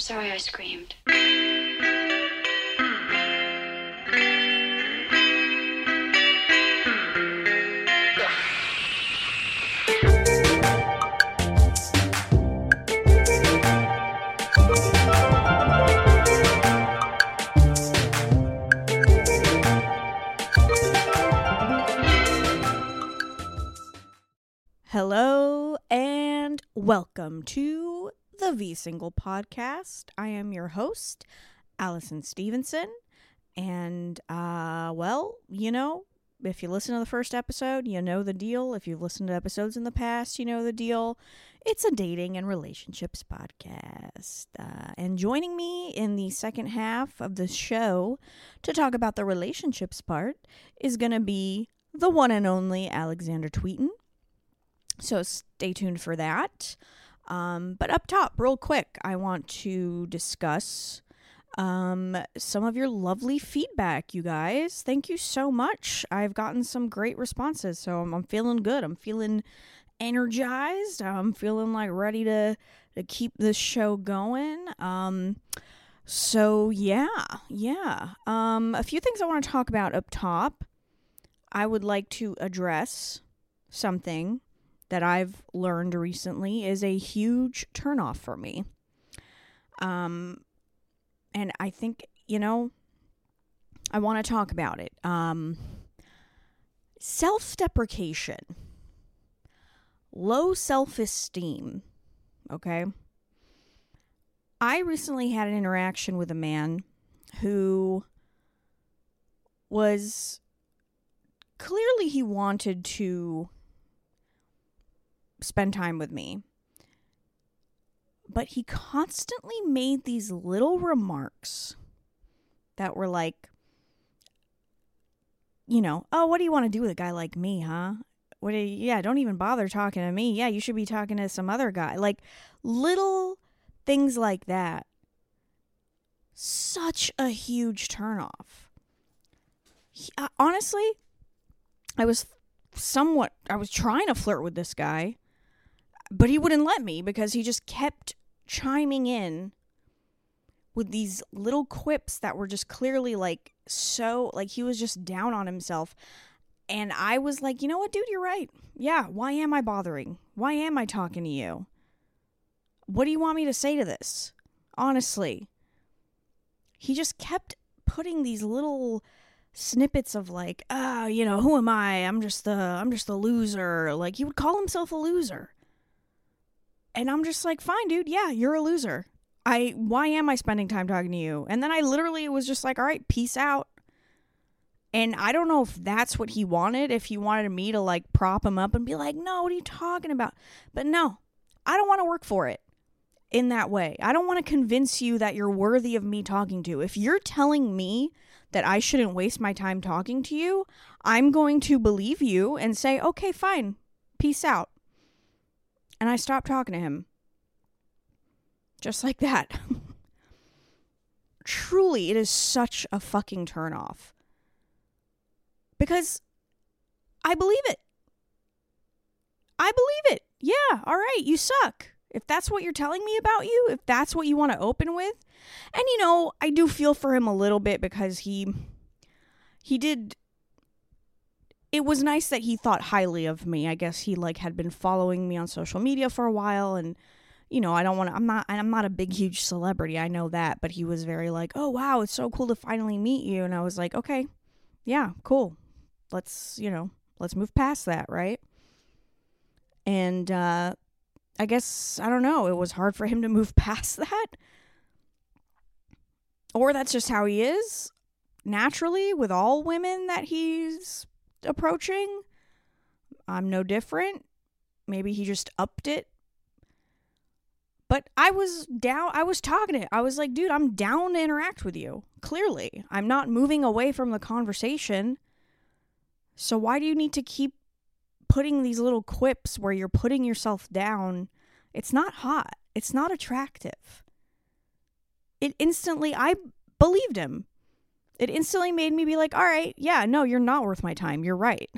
I'm sorry I screamed. Hello and welcome to the V Single Podcast. I am your host, Alison Stevenson. And, uh, well, you know, if you listen to the first episode, you know the deal. If you've listened to episodes in the past, you know the deal. It's a dating and relationships podcast. Uh, and joining me in the second half of the show to talk about the relationships part is going to be the one and only Alexandra Tweten. So stay tuned for that. Um, but up top, real quick, I want to discuss um, some of your lovely feedback, you guys. Thank you so much. I've gotten some great responses, so I'm, I'm feeling good. I'm feeling energized. I'm feeling like ready to to keep this show going. Um, so yeah, yeah. Um, a few things I want to talk about up top. I would like to address something that I've learned recently is a huge turnoff for me. Um, and I think, you know, I want to talk about it. Um, self deprecation, low self esteem. Okay. I recently had an interaction with a man who was clearly he wanted to spend time with me. But he constantly made these little remarks that were like, you know, oh, what do you want to do with a guy like me, huh? What do you, yeah, don't even bother talking to me. Yeah, you should be talking to some other guy. Like little things like that. Such a huge turnoff. He, uh, honestly, I was somewhat I was trying to flirt with this guy but he wouldn't let me because he just kept chiming in with these little quips that were just clearly like so like he was just down on himself. And i was like you know what dude? You're right. Yeah why am i bothering? Why am i talking to you? What do you want me to say to this? Honestly. He just kept putting these little snippets of like ah you know who am i? I'm just the i'm just the loser. Like he would call himself a loser and I'm just like, fine, dude. Yeah, you're a loser. I why am I spending time talking to you? And then I literally was just like, all right, peace out. And I don't know if that's what he wanted, if he wanted me to like prop him up and be like, no, what are you talking about? But no, I don't want to work for it in that way. I don't want to convince you that you're worthy of me talking to. If you're telling me that I shouldn't waste my time talking to you, I'm going to believe you and say, okay, fine, peace out and I stopped talking to him. Just like that. Truly, it is such a fucking turnoff. Because I believe it. I believe it. Yeah, all right, you suck. If that's what you're telling me about you, if that's what you want to open with. And you know, I do feel for him a little bit because he he did it was nice that he thought highly of me. I guess he like had been following me on social media for a while and you know, I don't want to I'm not I'm not a big huge celebrity. I know that, but he was very like, "Oh, wow, it's so cool to finally meet you." And I was like, "Okay. Yeah, cool. Let's, you know, let's move past that, right?" And uh I guess I don't know, it was hard for him to move past that. Or that's just how he is naturally with all women that he's approaching. I'm no different. Maybe he just upped it. But I was down, I was talking him. I was like, dude, I'm down to interact with you. Clearly, I'm not moving away from the conversation. So why do you need to keep putting these little quips where you're putting yourself down? It's not hot, it's not attractive. It instantly, I believed him it instantly made me be like, all right, yeah, no, you're not worth my time. You're right.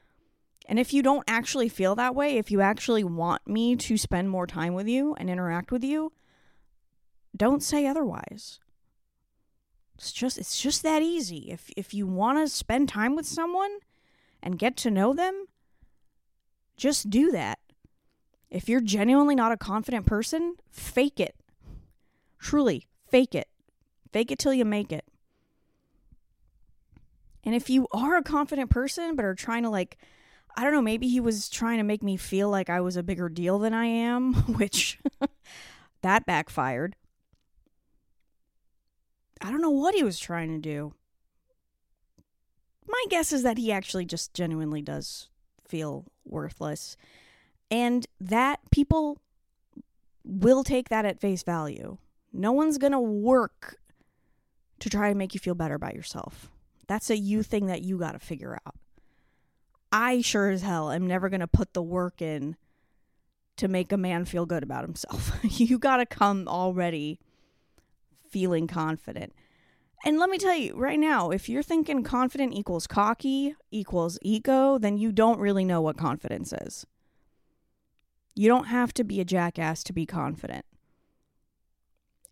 and if you don't actually feel that way, if you actually want me to spend more time with you and interact with you, don't say otherwise. It's just it's just that easy. If if you want to spend time with someone and get to know them, just do that. If you're genuinely not a confident person, fake it. Truly, fake it. Fake it till you make it. And if you are a confident person but are trying to like I don't know, maybe he was trying to make me feel like I was a bigger deal than I am, which that backfired. I don't know what he was trying to do. My guess is that he actually just genuinely does feel worthless. And that people will take that at face value. No one's going to work to try to make you feel better about yourself. That's a you thing that you got to figure out. I sure as hell am never going to put the work in to make a man feel good about himself. you got to come already feeling confident. And let me tell you right now, if you're thinking confident equals cocky equals ego, then you don't really know what confidence is. You don't have to be a jackass to be confident.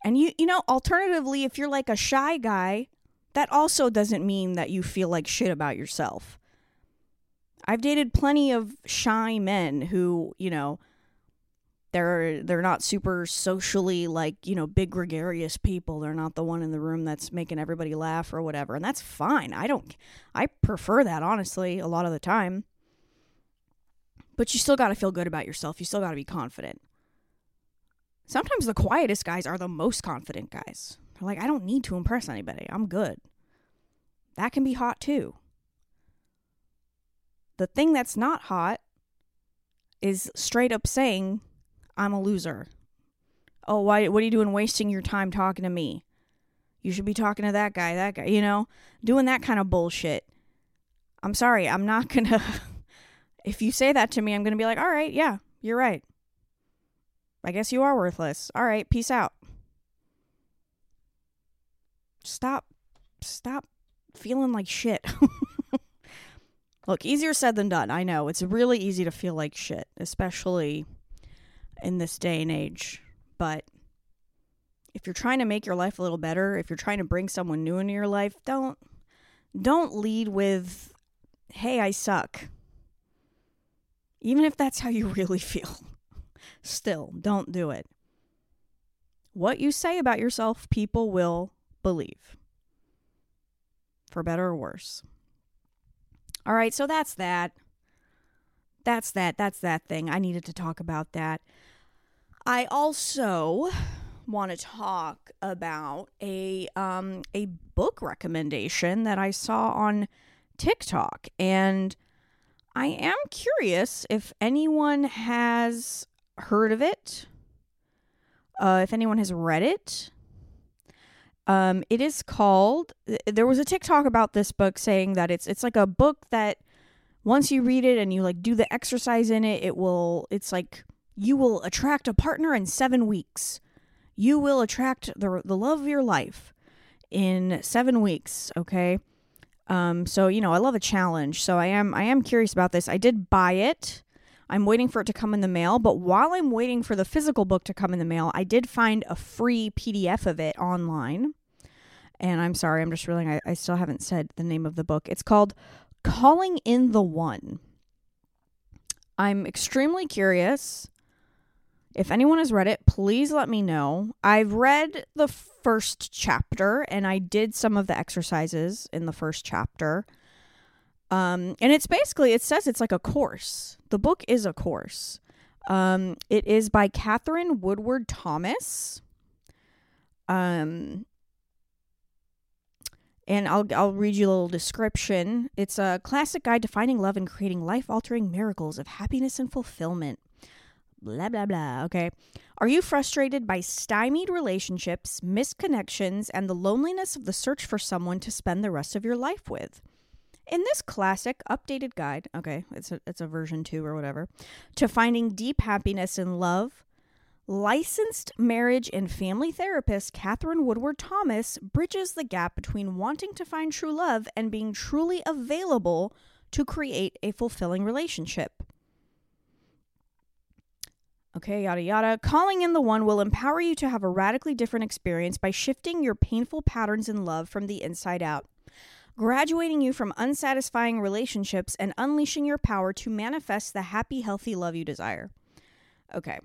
And you you know, alternatively, if you're like a shy guy, that also doesn't mean that you feel like shit about yourself. I've dated plenty of shy men who, you know, they're they're not super socially like, you know, big gregarious people. They're not the one in the room that's making everybody laugh or whatever. And that's fine. I don't I prefer that honestly a lot of the time. But you still got to feel good about yourself. You still got to be confident. Sometimes the quietest guys are the most confident guys. They're like, I don't need to impress anybody. I'm good. That can be hot too. The thing that's not hot is straight up saying, I'm a loser. Oh, why what are you doing wasting your time talking to me? You should be talking to that guy, that guy, you know? Doing that kind of bullshit. I'm sorry, I'm not going to if you say that to me, I'm going to be like, "All right, yeah, you're right. I guess you are worthless. All right, peace out." Stop stop feeling like shit. Look, easier said than done. I know. It's really easy to feel like shit, especially in this day and age. But if you're trying to make your life a little better, if you're trying to bring someone new into your life, don't don't lead with hey, I suck. Even if that's how you really feel. Still, don't do it. What you say about yourself, people will believe. For better or worse. All right, so that's that. That's that. That's that thing. I needed to talk about that. I also want to talk about a um a book recommendation that I saw on TikTok and I am curious if anyone has heard of it. Uh, if anyone has read it. Um, it is called. There was a TikTok about this book saying that it's it's like a book that once you read it and you like do the exercise in it, it will. It's like you will attract a partner in seven weeks. You will attract the the love of your life in seven weeks. Okay. Um, so you know, I love a challenge. So I am I am curious about this. I did buy it. I'm waiting for it to come in the mail, but while I'm waiting for the physical book to come in the mail, I did find a free PDF of it online. And I'm sorry, I'm just realizing I, I still haven't said the name of the book. It's called Calling in the One. I'm extremely curious. If anyone has read it, please let me know. I've read the first chapter and I did some of the exercises in the first chapter. Um, and it's basically, it says it's like a course. The book is a course. Um, it is by Katherine Woodward Thomas. Um, and I'll I'll read you a little description. It's a classic guide to finding love and creating life-altering miracles of happiness and fulfillment. Blah blah blah. Okay. Are you frustrated by stymied relationships, missed connections, and the loneliness of the search for someone to spend the rest of your life with? In this classic updated guide, okay, it's a, it's a version 2 or whatever, to finding deep happiness in love, licensed marriage and family therapist Katherine Woodward Thomas bridges the gap between wanting to find true love and being truly available to create a fulfilling relationship. Okay, yada yada. Calling in the one will empower you to have a radically different experience by shifting your painful patterns in love from the inside out, graduating you from unsatisfying relationships and unleashing your power to manifest the happy, healthy love you desire. Okay.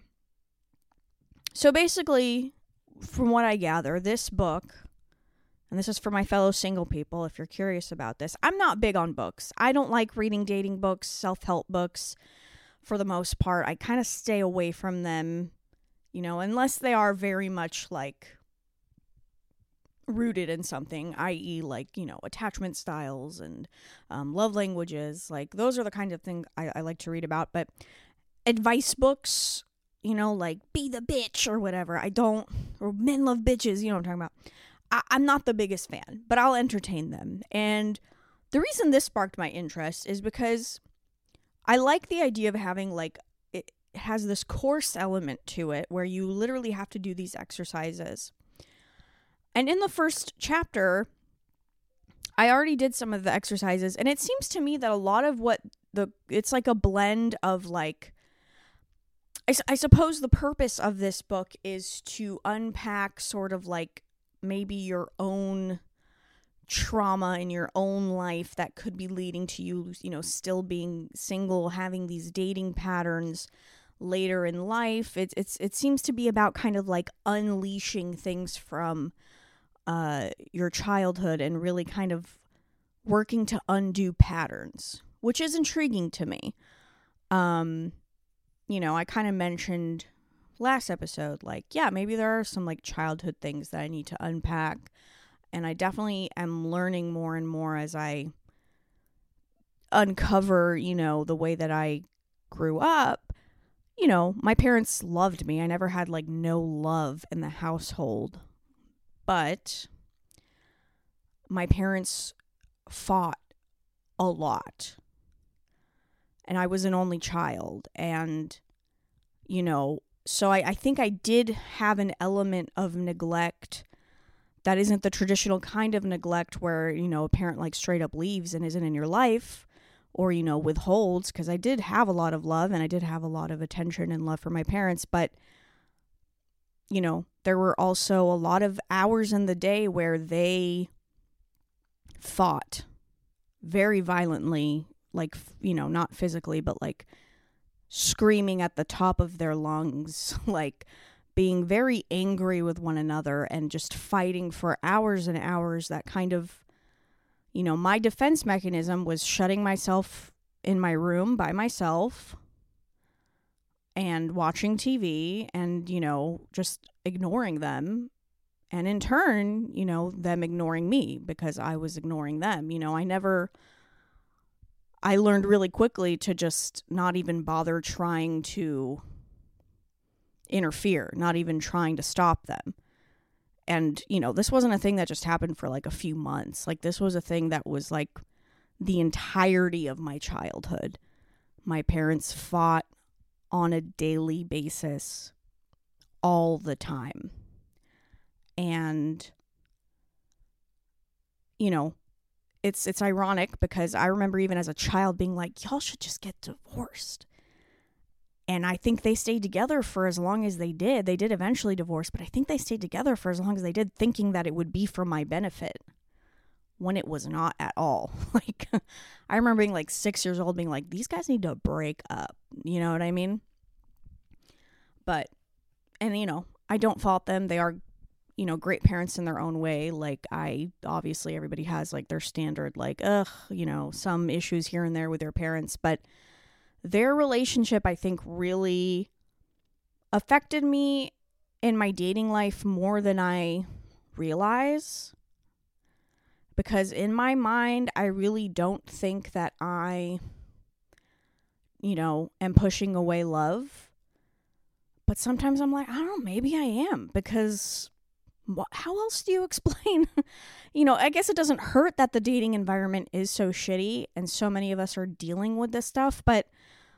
So basically, from what I gather, this book, and this is for my fellow single people if you're curious about this, I'm not big on books. I don't like reading dating books, self help books for the most part. I kind of stay away from them, you know, unless they are very much like rooted in something, i.e., like, you know, attachment styles and um, love languages. Like, those are the kind of things I, I like to read about. But advice books, you know, like be the bitch or whatever, I don't, or men love bitches, you know what I'm talking about. I, I'm not the biggest fan, but I'll entertain them. And the reason this sparked my interest is because I like the idea of having like it has this course element to it where you literally have to do these exercises. And in the first chapter, I already did some of the exercises and it seems to me that a lot of what the it's like a blend of like I, I suppose the purpose of this book is to unpack sort of like maybe your own trauma in your own life that could be leading to you, you know, still being single, having these dating patterns later in life. It's it's it seems to be about kind of like unleashing things from uh your childhood and really kind of working to undo patterns, which is intriguing to me. Um you know, I kind of mentioned last episode like, yeah, maybe there are some like childhood things that I need to unpack and I definitely am learning more and more as I uncover, you know, the way that I grew up. You know, my parents loved me. I never had like no love in the household. But my parents fought a lot. And I was an only child. And, you know, so I, I think I did have an element of neglect that isn't the traditional kind of neglect where you know a parent like straight up leaves and isn't in your life or you know withholds because i did have a lot of love and i did have a lot of attention and love for my parents but you know there were also a lot of hours in the day where they fought very violently like you know not physically but like screaming at the top of their lungs like being very angry with one another and just fighting for hours and hours that kind of you know my defense mechanism was shutting myself in my room by myself and watching TV and you know just ignoring them. And in turn you know them ignoring me because I was ignoring them. You know I never I learned really quickly to just not even bother trying to interfere, not even trying to stop them. And, you know, this wasn't a thing that just happened for like a few months. Like, this was a thing that was like the entirety of my childhood. My parents fought on a daily basis all the time. And, you know, it's it's ironic because I remember even as a child being like, y'all should just get divorced and I think they stayed together for as long as they did. They did eventually divorce, but I think they stayed together for as long as they did, thinking that it would be for my benefit when it was not at all. Like, I remember being like six years old, being like, these guys need to break up. You know what I mean? But, and you know, I don't fault them. They are, you know, great parents in their own way. Like, I obviously, everybody has like their standard, like, ugh, you know, some issues here and there with their parents, but their relationship, I think, really affected me in my dating life more than I realize. Because in my mind, I really don't think that I, you know, am pushing away love. But sometimes I'm like, I don't know, maybe I am. Because how else do you explain? you know, I guess it doesn't hurt that the dating environment is so shitty and so many of us are dealing with this stuff, but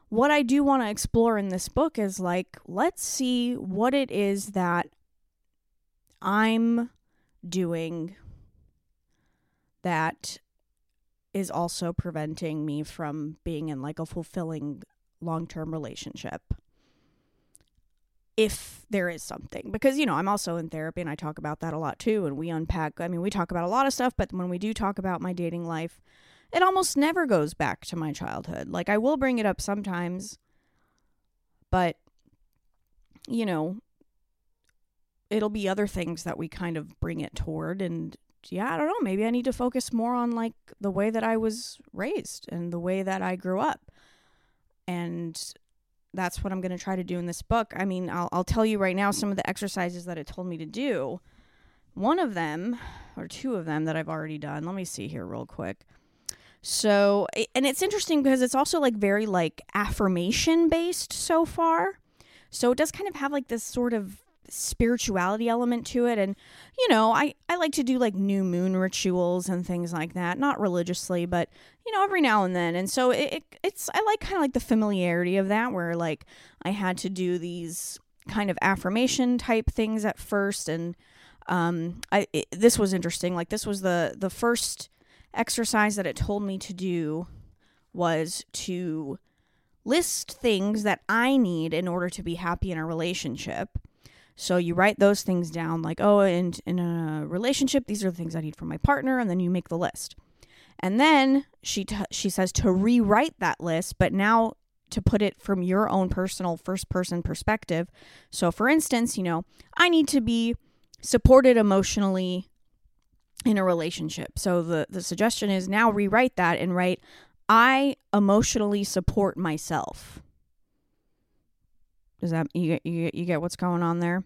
what I do want to explore in this book is like, let's see what it is that I'm doing that is also preventing me from being in like a fulfilling long term relationship. If there is something because you know i'm also in therapy and i talk about that a lot too and we unpack i mean we talk about a lot of stuff but when we do talk about my dating life it almost never goes back to my childhood. Like i will bring it up sometimes but you know it'll be other things that we kind of bring it toward and yeah i don't know maybe i need to focus more on like the way that i was raised and the way that i grew up. And that's what I'm going to try to do in this book. I mean, I'll, I'll tell you right now some of the exercises that it told me to do. One of them, or two of them that I've already done. Let me see here real quick. So, and it's interesting because it's also like very like affirmation based so far. So it does kind of have like this sort of spirituality element to it. And you know i i like to do like new moon rituals and things like that not religiously but you know every now and then. And so it, it it's i like kind of like the familiarity of that where like i had to do these kind of affirmation type things at first. And um i it, this was interesting. Like this was the the first exercise that it told me to do was to list things that i need in order to be happy in a relationship so you write those things down, like, oh, in, in a relationship, these are the things I need from my partner, and then you make the list. And then she t- she says to rewrite that list, but now to put it from your own personal first person perspective. So for instance, you know, I need to be supported emotionally in a relationship. So the the suggestion is now rewrite that and write I emotionally support myself. Does that you get you, you get what's going on there?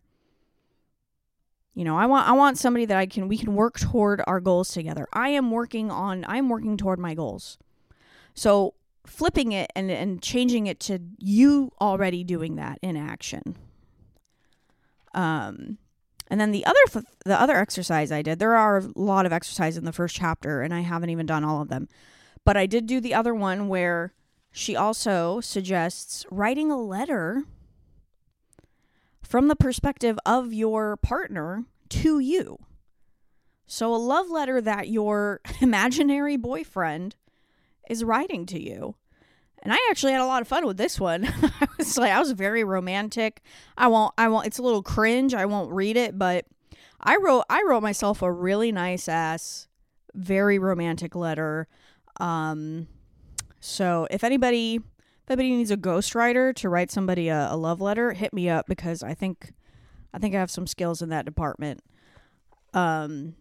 You know, I want I want somebody that I can we can work toward our goals together. I am working on I'm working toward my goals. So flipping it and and changing it to you already doing that in action. Um and then the other th- the other exercise I did, there are a lot of exercises in the first chapter and I haven't even done all of them. But I did do the other one where she also suggests writing a letter from the perspective of your partner to you. So, a love letter that your imaginary boyfriend is writing to you. And I actually had a lot of fun with this one. I was like, I was very romantic. I won't, I won't, it's a little cringe. I won't read it, but I wrote, I wrote myself a really nice ass, very romantic letter. Um, so if anybody anybody needs a ghostwriter to write somebody a, a love letter, hit me up because I think I think I have some skills in that department. Um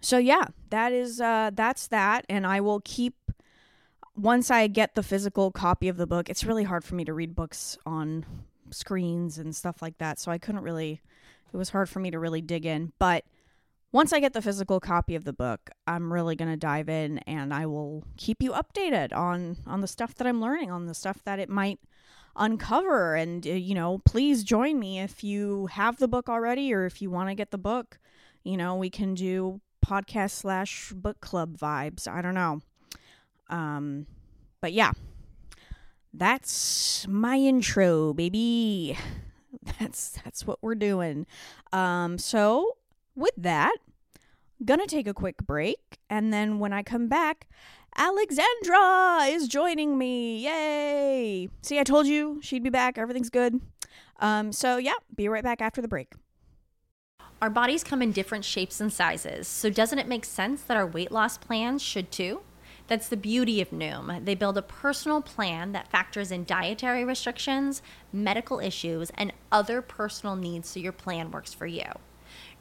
so yeah, that is uh that's that and I will keep once I get the physical copy of the book. It's really hard for me to read books on screens and stuff like that, so I couldn't really it was hard for me to really dig in, but once I get the physical copy of the book, I'm really going to dive in and I will keep you updated on on the stuff that I'm learning, on the stuff that it might uncover and uh, you know, please join me if you have the book already or if you want to get the book. You know, we can do podcast slash book club vibes. I don't know. Um but yeah. That's my intro, baby. That's that's what we're doing. Um so with that, gonna take a quick break, and then when I come back, Alexandra is joining me. Yay! See, I told you she'd be back. Everything's good. Um, so yeah, be right back after the break. Our bodies come in different shapes and sizes, so doesn't it make sense that our weight loss plans should too? That's the beauty of Noom. They build a personal plan that factors in dietary restrictions, medical issues, and other personal needs so your plan works for you.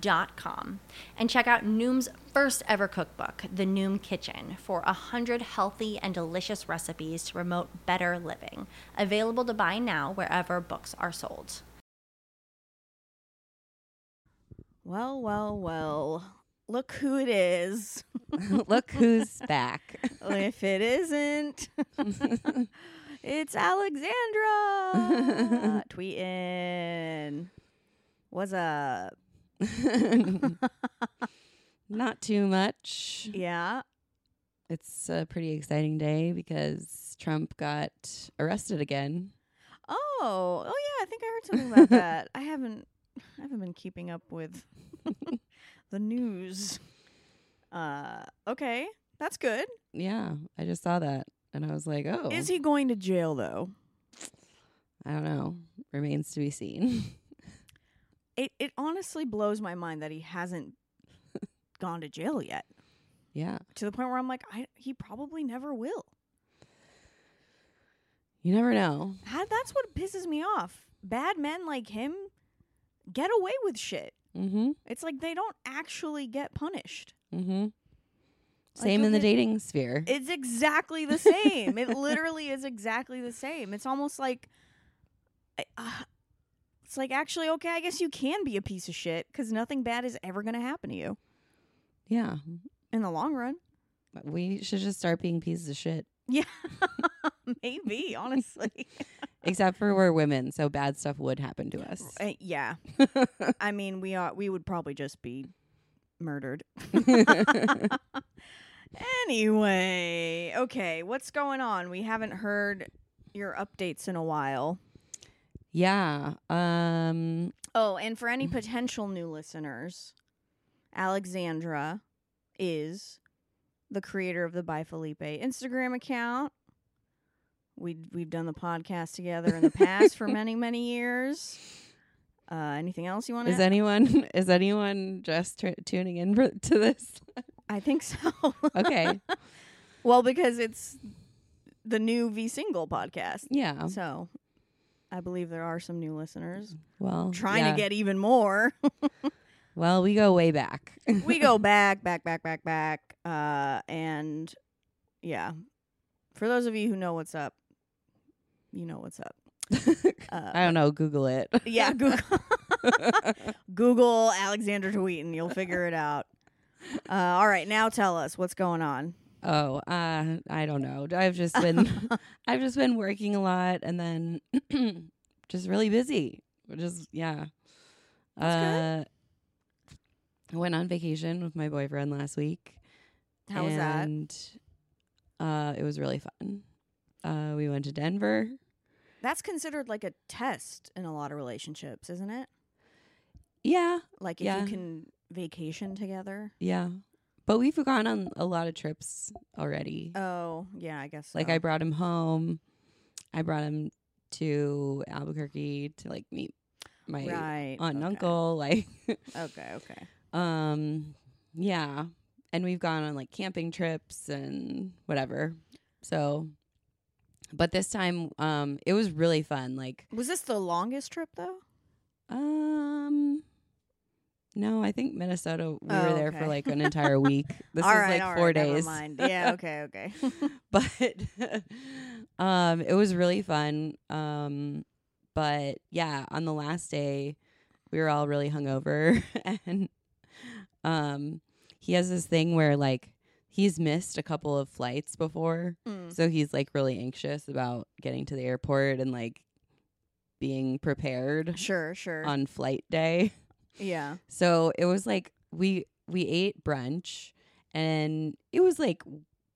noom.com and check out Noom's first ever cookbook, The Noom Kitchen, for 100 healthy and delicious recipes to promote better living. Available to buy now wherever books are sold. Well, well, well. Look who it is. Look who's back. if it isn't. It's Alexandra Tweten. What's up? Not too much. Yeah. It's a pretty exciting day because Trump got arrested again. Oh, oh yeah. I think I heard something about that. I haven't, I haven't been keeping up with the news. Uh, okay, that's good. Yeah, I just saw that and I was like, oh, Is he going to jail though? I don't know. Remains to be seen. It it honestly blows my mind that he hasn't gone to jail yet. yeah, To the point where I'm like, I he probably never will. you never know. How, that's what pisses me off. Bad men like him get away with shit. Mm-hmm. It's like they don't actually get punished. Mm-hmm. Same in the dating sphere. It's exactly the same. it literally is exactly the same. It's almost like I- uh, it's like actually okay. I guess you can be a piece of shit because nothing bad is ever going to happen to you yeah, in the long run. we should just start being pieces of shit. Yeah, maybe honestly. Except for we're women, so bad stuff would happen to us. Uh, yeah, I mean we are. We would probably just be murdered. anyway, okay, what's going on? We haven't heard your updates in a while. Yeah. Um. Oh, and for any potential new listeners, Alexandra is the creator of the Bye Felipe Instagram account. We we've done the podcast together in the past for many many years. Uh, anything else you want? to? Is to? anyone is anyone just t- tuning in for, to this? I think so. Okay. well, because it's the new V Single podcast, yeah. so I believe there are some new listeners Well, trying yeah. to get even more. Well, we go way back. we go back, back, back, back, back. Uh, and yeah, for those of you who know what's up, you know what's up. Uh, I don't know. Google it. yeah, Google, Google Alexandra Tweten. You'll figure it out. Uh, all right, now tell us what's going on. Oh, uh, I don't know. I've just been, I've just been working a lot, and then just really busy. Just yeah. That's uh, I went on vacation with my boyfriend last week. How was that? and, Uh, it was really fun. Uh, we went to Denver. That's considered like a test in a lot of relationships, isn't it? Yeah, Like if Yeah. you can vacation together. yeah. But we've gone on a lot of trips already. Oh, yeah, I guess. Like. I brought him home. I brought him to Albuquerque to like meet my right aunt and okay. uncle. Like, Okay, okay. um, yeah. And we've gone on like camping trips and whatever. So, but this time, um, it was really fun. Like, Was this the longest trip though? um, no, I think Minnesota. We Oh, were there okay. for like an entire week. This All is right, like all four right, days. mind. Yeah, okay, okay. but um it was really fun um but yeah on the last day we were all really hungover and um he has this thing where like he's missed a couple of flights before Mm. so he's like really anxious about getting to the airport and like being prepared Sure, sure. on flight day yeah. so it was like we we ate brunch and it was like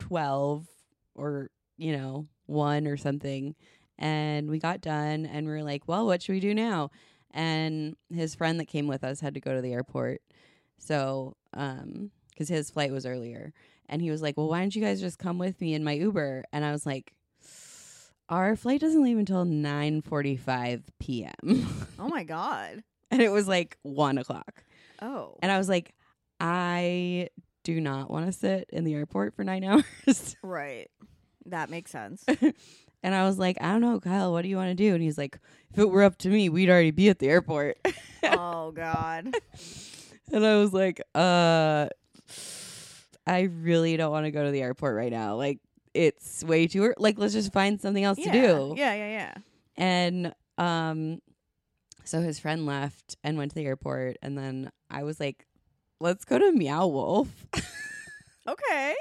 12 or you know, 1 or something. And we got done and we were like, "Well, what should we do now?" And his friend that came with us had to go to the airport. So, um cuz his flight was earlier. And he was like, "Well, why don't you guys just come with me in my Uber?" And I was like, "Our flight doesn't leave until 9:45 p.m." Oh my god. and it was like one o'clock. Oh. And I was like, I do not want to sit in the airport for nine hours. right. That makes sense. and I was like, I don't know, Kyle, what do you want to do? And he's like, if it were up to me, we'd already be at the airport. oh god. and I was like, uh, I really don't want to go to the airport right now. Like, it's way too like let's just find something else yeah. to do. Yeah, yeah, yeah. And um so his friend left and went to the airport and then I was like, let's go to Meow Wolf. Okay.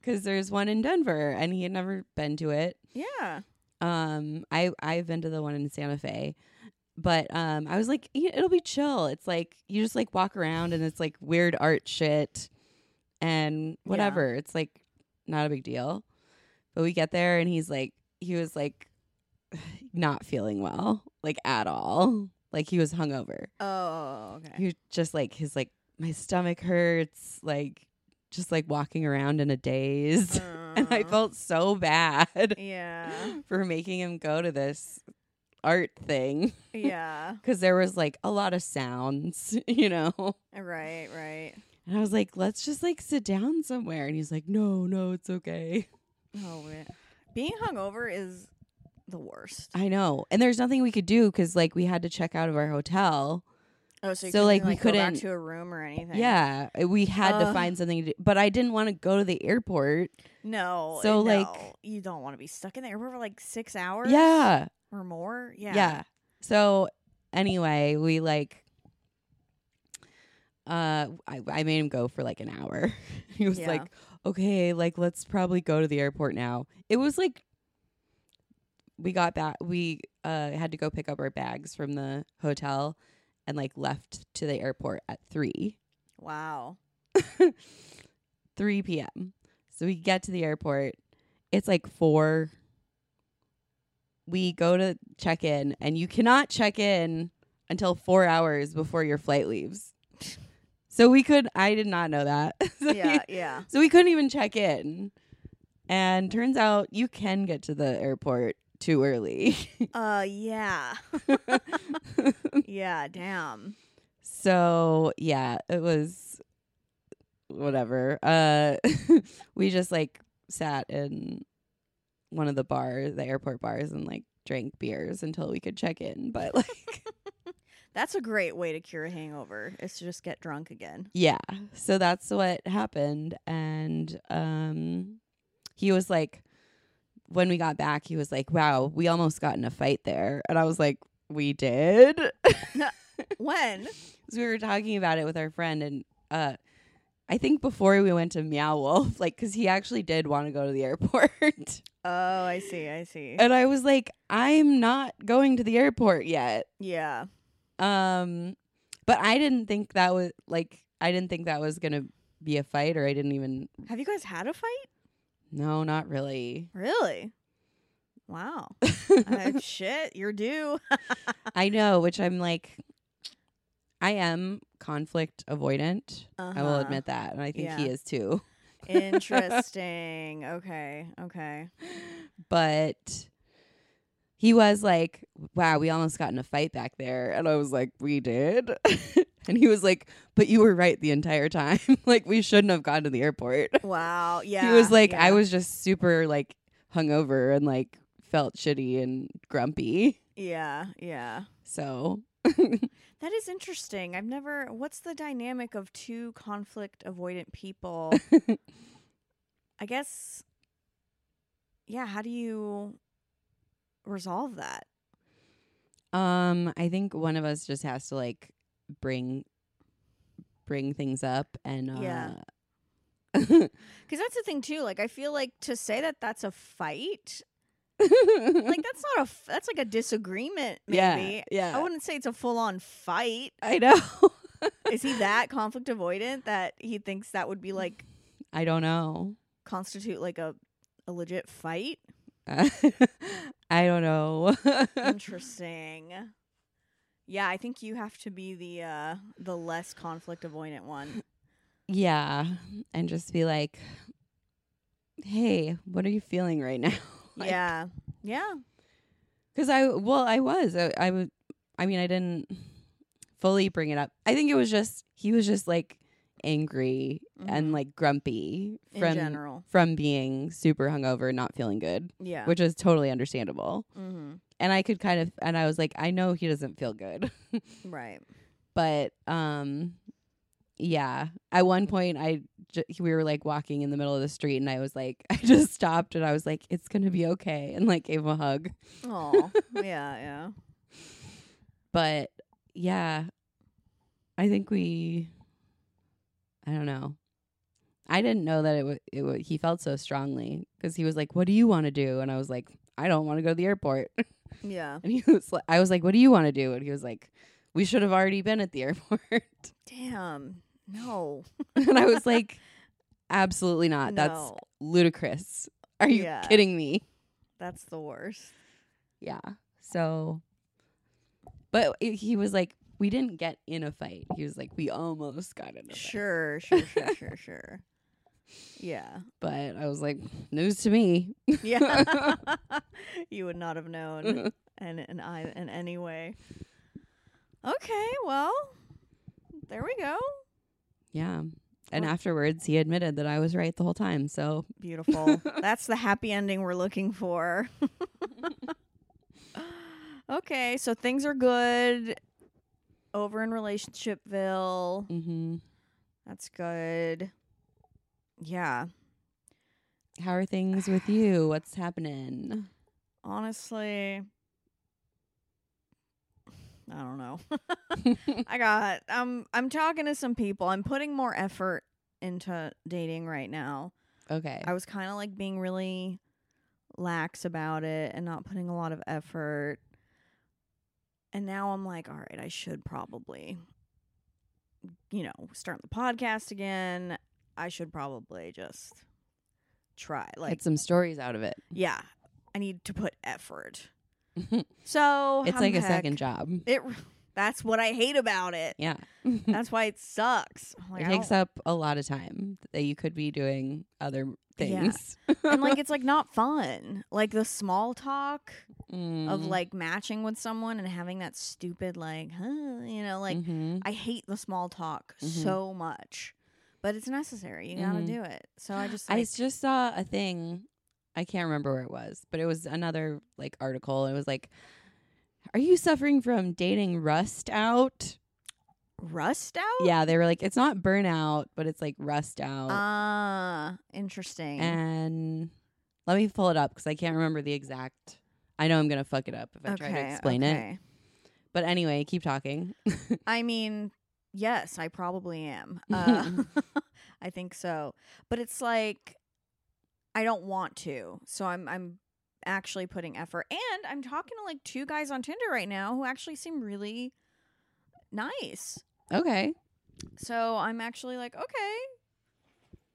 because there's one in Denver and he had never been to it. Yeah. Um, I I've been to the one in Santa Fe, but um, I was like, it'll be chill. It's like you just like walk around and it's like weird art shit and whatever. It's like not a big deal. But we get there and he's like, he was like not feeling well, like at all. Like he was hungover. Oh, okay. He was just like his like my stomach hurts, like just like walking around in a daze. and I Uh, felt so bad Yeah. for making him go to this art thing Yeah. because there was like a lot of sounds, you know. Right, right. And I was like, let's just like sit down somewhere. And he's like, no, no, it's okay. Oh, man. Being hungover is the worst. I know. And there's nothing we could do because like we had to check out of our hotel. Oh, so, you So, couldn't, like, we go back couldn't- to a room or anything. Yeah, uh, we had to find something to do. But I didn't want to go to the airport. No. So, uh, like- you don't want to be stuck in the airport for like six hours. Yeah. or more. Yeah. Yeah. So anyway, we like uh I, I made him go for like an hour. he was Yeah. like, "Okay, like let's probably go to the airport now." It was like we got back we uh had to go pick up our bags from the hotel and like left to the airport at 3 Wow. 3 p.m. So we get to the airport. It's like 4 we go to check in and you cannot check in until 4 hours before your flight leaves. So we could I did not know that. so, Yeah. Yeah. so we couldn't even check in. And turns out you can get to the airport too early. Uh. Yeah. yeah. Damn. So yeah, it was whatever. Uh we just like sat in one of the bars, the airport bars and like drank beers until we could check in. But like That's a great way to cure a hangover. Is to just get drunk again. yeah. So that's what happened. And um he was like when we got back, he was like, Wow, we almost got in a fight there. And I was like, We did? When? we were talking about it with our friend and uh I think before we went to Meow Wolf, like, cause he actually did want to go to the airport, Oh, I see. I see. and I was like, I'm not going to the airport yet. yeah. Um, but I didn't think that was like, I didn't think that was gonna be a fight, or I didn't even. Have you guys had a fight? No, not really. Really? Wow. uh, shit, you're due. I know, which I'm like, I am conflict avoidant. I will Uh-huh. admit that, and I think he is too. Interesting. okay. Okay. but he was like, "Wow, we almost got in a fight back there," and I was like, "We did," and he was like, "But you were right the entire time. like we shouldn't have gone to the airport." Wow. Yeah. he was like, "I was just super like hungover and like felt shitty and grumpy." Yeah. Yeah. So That is interesting. I've never. What's the dynamic of two conflict avoidant people? I guess. Yeah. How do you resolve that? um, I think one of us just has to like bring bring things up and uh, Yeah. Because that's the thing too. Like, I feel like to say that that's a fight, like that's not a. f- That's like a disagreement. Maybe. yeah, yeah. I wouldn't say it's a full on fight. I know. Is he that conflict avoidant that he thinks that would be like I don't know. constitute like a a legit fight? I don't know. Interesting. Yeah, I think you have to be the uh the less conflict avoidant one. yeah, and just be like, "Hey, what are you feeling right now?" Like, yeah. Yeah. Because I, well, I was. I, I was. I mean, I didn't fully bring it up. I think it was just he was just like angry and Mhm. like grumpy from general. from being super hungover, and not feeling good, Yeah. which is totally understandable. mm-hmm. And I could kind of, and I was like, I know he doesn't feel good, Right. but um, yeah. At one point, I we were like walking in the middle of the street, and I was like, I just stopped, and I was like, it's gonna be okay, and like gave him a hug. Oh. yeah, yeah. but yeah i think we i don't know i didn't know that it was. it would he felt so strongly because he was like what do you want to do and i was like I don't want to go to the airport. Yeah. And he was like, I was like, what do you want to do? And he was like, we should have already been at the airport. Damn. No. and I was like, absolutely not. That's ludicrous. Are you Yeah. kidding me? That's the worst. Yeah. So, but it, he was like, we didn't get in a fight. He was like, we almost got in a fight. Sure, sure, sure, sure, sure. Yeah. But I was like, news to me. Yeah. you would not have known and and I, in any way. Okay, well, there we go. yeah. And Well- afterwards, he admitted that I was right the whole time. So, Beautiful. That's the happy ending we're looking for. okay, so things are good over in relationshipville. Mm-hmm. That's good. Yeah. how are things with you? What's happening? Honestly, I don't know. I got I'm I'm talking to some people. I'm putting more effort into dating right now. okay. I was kind of like being really lax about it and not putting a lot of effort. And now I'm like, all right, I should probably you know, start the podcast again. I should probably just try. Like Get some stories out of it. yeah, I need to put effort. So it's like a second job. It that's what I hate about it. Yeah. That's why it sucks. Like, it takes up a lot of time that you could be doing other Yeah. and like it's like not fun. Like the small talk of Mm. like matching with someone and having that stupid like, huh, you know, like Mhm. I hate the small talk Mhm. so much. But it's necessary. You got to Mhm. do it. So I just I like, s- just saw a thing. I can't remember where it was, but it was another like article. It was like, "Are you suffering from dating rust out?" Rust out? Yeah, they were like, "It's not burnout, but it's like rust out." Ah, interesting. and let me pull it up because I can't remember the exact. I know I'm gonna fuck it up if I try to explain it. But anyway, keep talking. I mean, yes, I probably am. Uh, I think so. But it's like I don't want to. So I'm I'm actually putting effort and I'm talking to like two guys on Tinder right now who actually seem really nice. Okay. So I'm actually like, okay.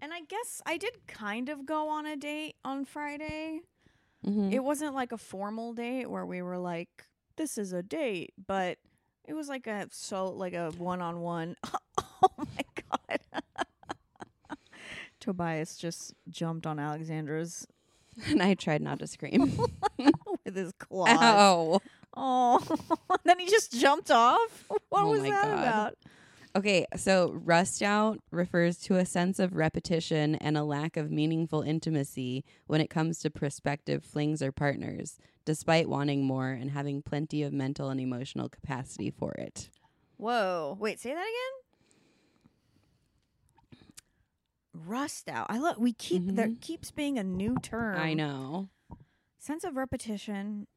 And I guess I did kind of go on a date on Friday. Mhm. It wasn't like a formal date where we were like, this is a date, but it was like a so like a one on one. Oh my god. Tobias just jumped on Alexandra's and I tried not to scream. with his claws. Ow. Oh, then he just jumped off. What Oh was that God. about? Okay, so rust out refers to a sense of repetition and a lack of meaningful intimacy when it comes to prospective flings or partners, despite wanting more and having plenty of mental and emotional capacity for it. Whoa! Wait, say that again. Rust out. I love We keep there Mhm. keeps being a new term. I know. Sense of repetition.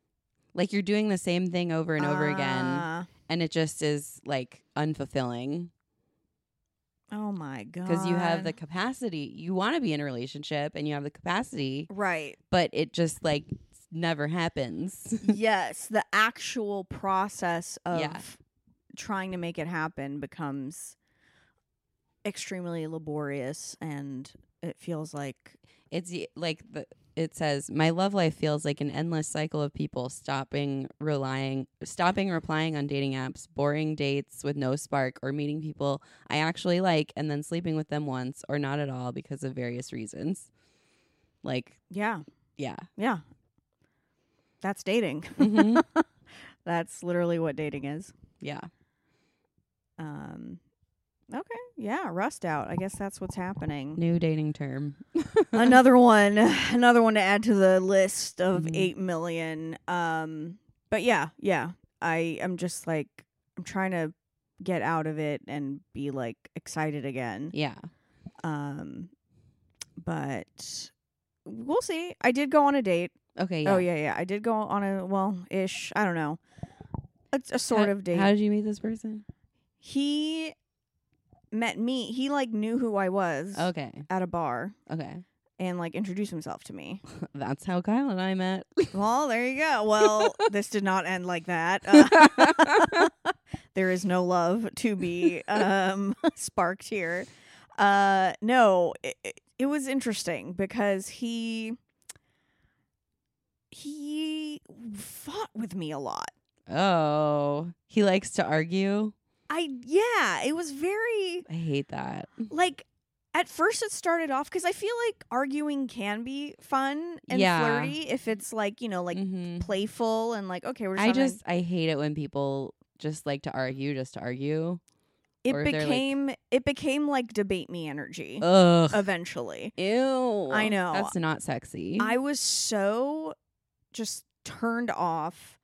Like you're doing the same thing over and over again, Ah, and it just is like unfulfilling Oh my god. because you have the capacity. You want to be in a relationship and you have the capacity, right. but it just like never happens. yes, the actual process of Yeah. trying to make it happen becomes extremely laborious and it feels like it's like the it says my love life feels like an endless cycle of people stopping relying stopping replying on dating apps boring dates with no spark or meeting people i actually like and then sleeping with them once or not at all because of various reasons like yeah, yeah yeah. That's dating. Mhm. That's literally what dating is. yeah Um Okay. Yeah, rust out. I guess that's what's happening. new dating term another one another one to add to the list of Mhm. 8 million um but yeah yeah i am just like i'm trying to get out of it and be like excited again yeah um but we'll see i did go on a date okay yeah. oh yeah yeah i did go on a well ish i don't know a, a sort How- of date how did you meet this person he met me he like knew who i was okay at a bar okay and like introduced himself to me. That's how Kyle and I met. Well, there you go. Well, this did not end like that. Uh, there is no love to be um, sparked here. Uh, no, it, it- it was interesting because he he fought with me a lot. oh, he likes to argue. I yeah, it was very I hate that. like at first it started off because I feel like arguing can be fun and Yeah. flirty if it's like you know like Mhm. playful and like okay we're just I just I hate it when people just like to argue just to argue. it or they're, like- became it became like debate me energy Ugh. eventually. Ew. I know. That's not sexy. I was so just turned off.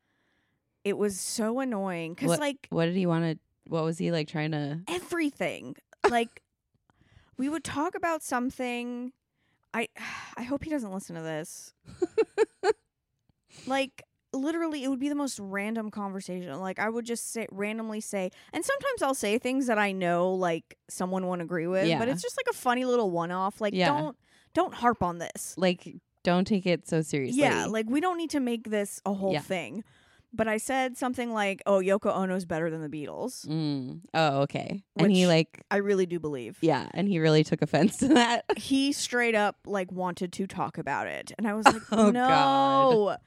It was so annoying because like what did he want to what was he like trying to everything like we would talk about something i i hope he doesn't listen to this like literally it would be the most random conversation like i would just say randomly say and sometimes i'll say things that i know like someone won't agree with Yeah. but it's just like a funny little one-off like Yeah. don't don't harp on this like don't take it so seriously. yeah like we don't need to make this a whole Yeah. thing but i said something like oh yoko ono's better than the beatles Mm. Oh, okay. and he like i really do believe yeah, and he really took offense to that. he straight up like wanted to talk about it and i was like Oh, no God.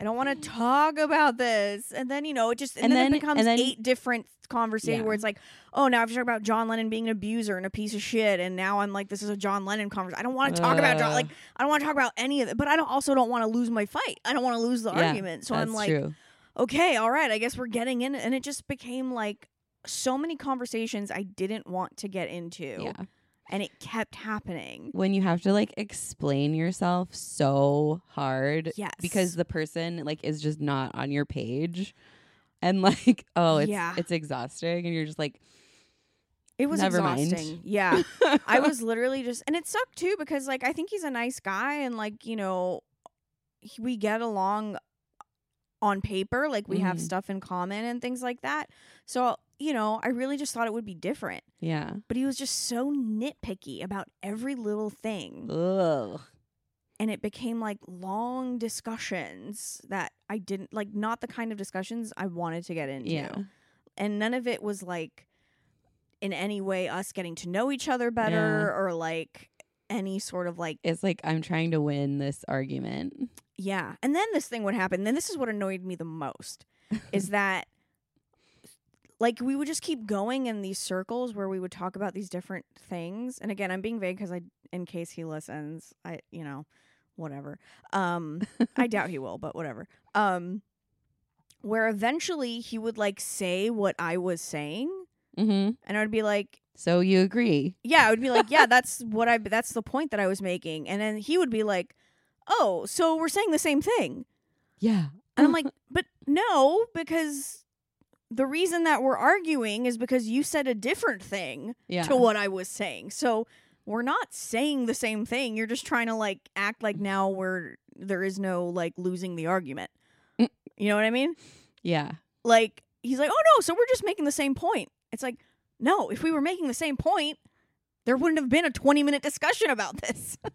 i don't want to talk about this and then you know it just and, And then, then- it becomes then- eight different conversations Yeah. where it's like oh now i've talked about john lennon being an abuser and a piece of shit and now i'm like this is a john lennon conversation i don't want to talk about john like i don't want to talk about any of it but i don't also don't want to lose my fight i don't want to lose the Yeah, argument so i'm like true. Okay all right i guess we're getting in and it just became like so many conversations i didn't want to get into Yeah. and it kept happening When you have to like explain yourself so hard yes because the person like is just not on your page. And like, oh, it's Yeah. it's exhausting and you're just like It was Never mind. exhausting. Yeah. I was literally just and it sucked too because like I think he's a nice guy and like, you know, he- we get along on paper, like we have Mhm. stuff in common and things like that. So, you know, I really just thought it would be different. Yeah. But he was just so nitpicky about every little thing. Ugh. And it became like long discussions that I didn't like not the kind of discussions I wanted to get into. Yeah. and none of it was like in any way us getting to know each other better or like any sort of like It's like I'm trying to win this argument. Yeah and then this thing would happen then this is what annoyed me the most is that like we would just keep going in these circles where we would talk about these different things and again i'm being vague because i in case he listens i you know whatever um i doubt he will but whatever um where eventually he would like say what i was saying hmm and i'd be like So you agree? yeah, I would be like, yeah, that's what I that's the point that I was making. And then he would be like, "Oh, so we're saying the same thing." Yeah. And I'm like, "But no, because the reason that we're arguing is because you said a different thing Yeah. to what I was saying. So we're not saying the same thing. You're just trying to like act like now we're there is no like losing the argument. Mm. You know what I mean? yeah. Like he's like, "Oh no, so we're just making the same point." It's like, "No, if we were making the same point, there wouldn't have been a 20-minute discussion about this."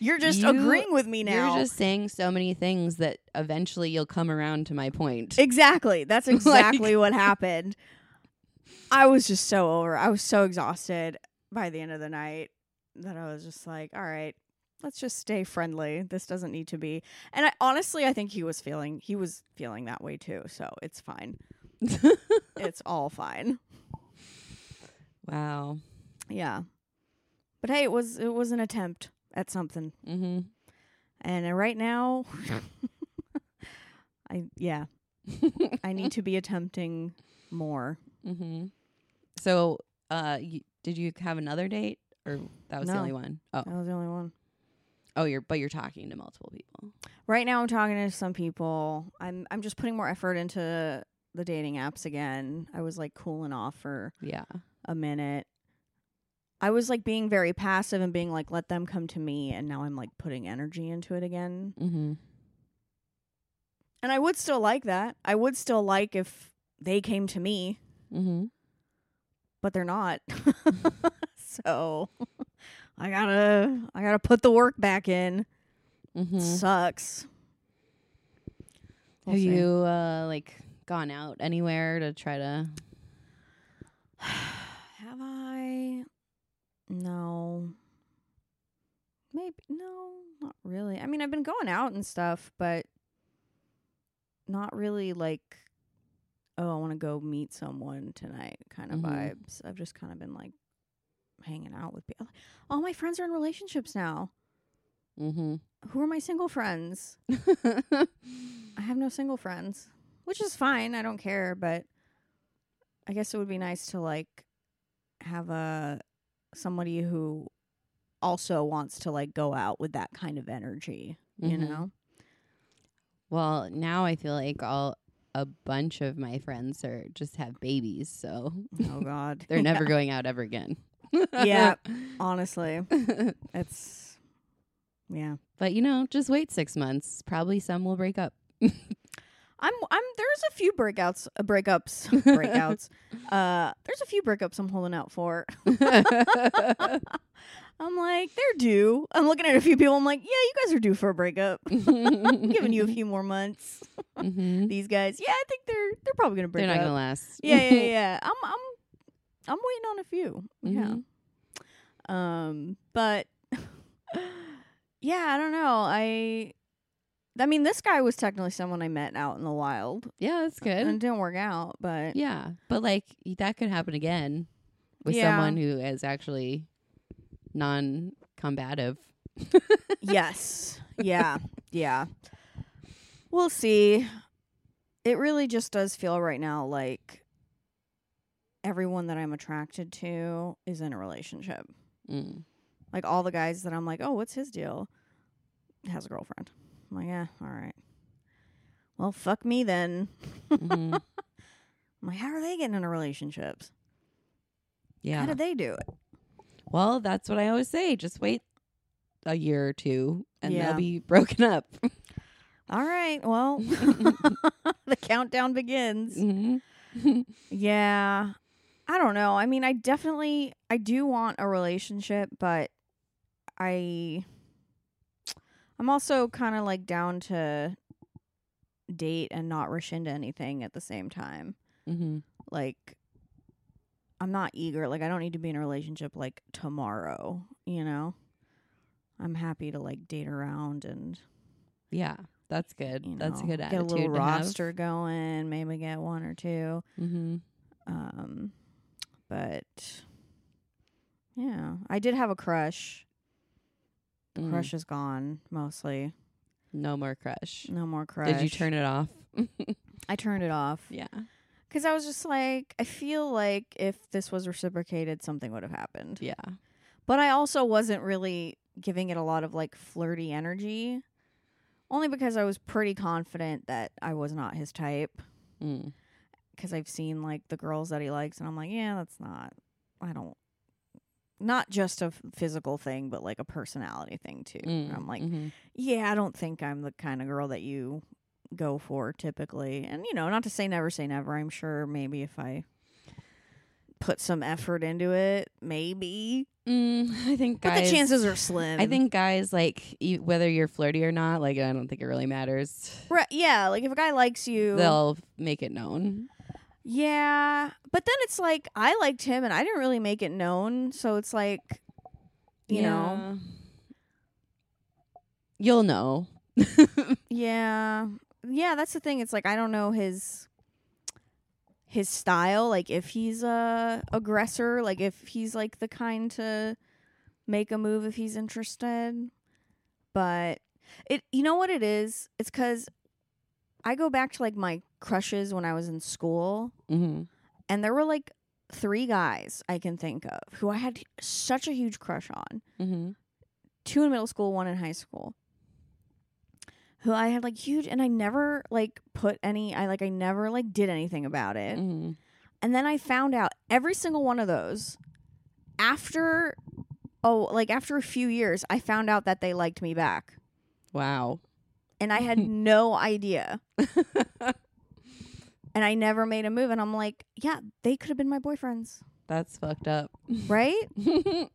You're just You- agreeing with me now. You're just saying so many things that eventually you'll come around to my point. Exactly. That's Like- exactly what happened. I was just so over. I was so exhausted by the end of the night that I was just like, all right, let's just stay friendly. This doesn't need to be. And I honestly I think he was feeling he was feeling that way too, so it's fine. it's all fine. wow. Yeah. But hey, it was it was an attempt at something. Mm-hmm. And uh, right now I yeah, I need to be attempting more. mm-hmm. So, uh, you, did you have another date, or that was the No. only one? Oh, That was the only one. oh, you're but you're talking to multiple people. Right now I'm talking to some people. I'm I'm just putting more effort into the dating apps again. I was like cooling off for Yeah. a minute. I was like being very passive and being like let them come to me and now I'm like putting energy into it again. Mm-hmm. And I would still like that. I would still like if they came to me, Mm-hmm. but they're not. so I gotta I gotta put the work back in. Mhm. Sucks. We'll Have see. you uh like gone out anywhere to try to? Have I? No. Maybe no, not really. I mean, I've been going out and stuff, but not really like oh, I want to go meet someone tonight kind of Mhm. vibes. I've just kind of been like hanging out with people. All my friends are in relationships now. Mm-hmm. Who are my single friends? I have no single friends, which is fine. I don't care, but I guess it would be nice to like have a somebody who also wants to like go out with that kind of energy, you Mhm. know? well, now I feel like all a bunch of my friends are just have babies, so Oh god. they're never going out ever again. Yeah. Honestly, it's yeah. but you know, just wait six months. Probably some will break up. I'm I'm there's a few breakouts, uh, breakups, breakouts. Uh there's a few breakups I'm holding out for. I'm like, they're due. I'm looking at a few people. I'm like, yeah, you guys are due for a breakup. I'm giving you a few more months. Mhm. These guys, yeah, I think they're they're probably gonna break They're not up. gonna last. yeah, yeah, yeah. I'm I'm I'm waiting on a few. Mhm. Yeah. Um, but yeah, I don't know. I I mean, this guy was technically someone I met out in the wild, Yeah, that's good. and it didn't work out. But Yeah, but like that could happen again with Yeah. someone who is actually non-combative. yes, yeah, yeah. We'll see. It really just does feel right now like everyone that I'm attracted to is in a relationship. Mm. Like all the guys that I'm like, oh, what's his deal? Has a girlfriend. I'm like, yeah, all right. Well, fuck me then. Mhm. I'm like, how are they getting into relationships? Yeah. How do they do it? well, that's what I always say. Just wait a year or two, and Yeah. they'll be broken up. All right. Well, the countdown begins. Mhm. Yeah. I don't know. I mean, I definitely I do want a relationship, but I I'm also kind of like down to date and not rush into anything at the same time. Mhm. Like I'm not eager. Like I don't need to be in a relationship like tomorrow, you know? I'm happy to like date around and Yeah, that's good. you know, that's a good get a attitude little to have. roster going, maybe get one or two. Mhm. Um, but yeah, I did have a crush. The Mm. crush is gone mostly. No more crush. No more crush. Did you turn it off? I turned it off yeah. because I was just like, I feel like if this was reciprocated, something would have happened. Yeah. But I also wasn't really giving it a lot of like flirty energy, only because I was pretty confident that I was not his type. Mm. because I've seen like the girls that he likes, and I'm like, yeah, that's not. I don't. Not just a physical thing, but like a personality thing too. Mm. I'm like, Mhm. yeah, I don't think I'm the kind of girl that you go for typically. And you know, not to say never say never. I'm sure maybe if I put some effort into it, maybe. Mm, I think But the chances are slim. I think guys like e- whether you're flirty or not. Like I don't think it really matters. Right, yeah, like if a guy likes you, They'll make it known. Yeah. But then it's like I liked him, and I didn't really make it known. So it's like, you know, you'll know. Yeah. Yeah, that's the thing. It's like I don't know his his style, like if he's a aggressor, like if he's like the kind to make a move if he's interested. But it you know what it is? It's cuz I go back to like my crushes when I was in school hmm and there were like three guys I can think of who I had such a huge crush on. hmm two in middle school, one in high school. Who I had like huge, and I never like put any. I like I never like did anything about it. hmm And then I found out every single one of those after. Oh, like after a few years, I found out that they liked me back, Wow. and I had no idea. And I never made a move, and I'm like, yeah, they could have been my boyfriends. That's fucked up. right?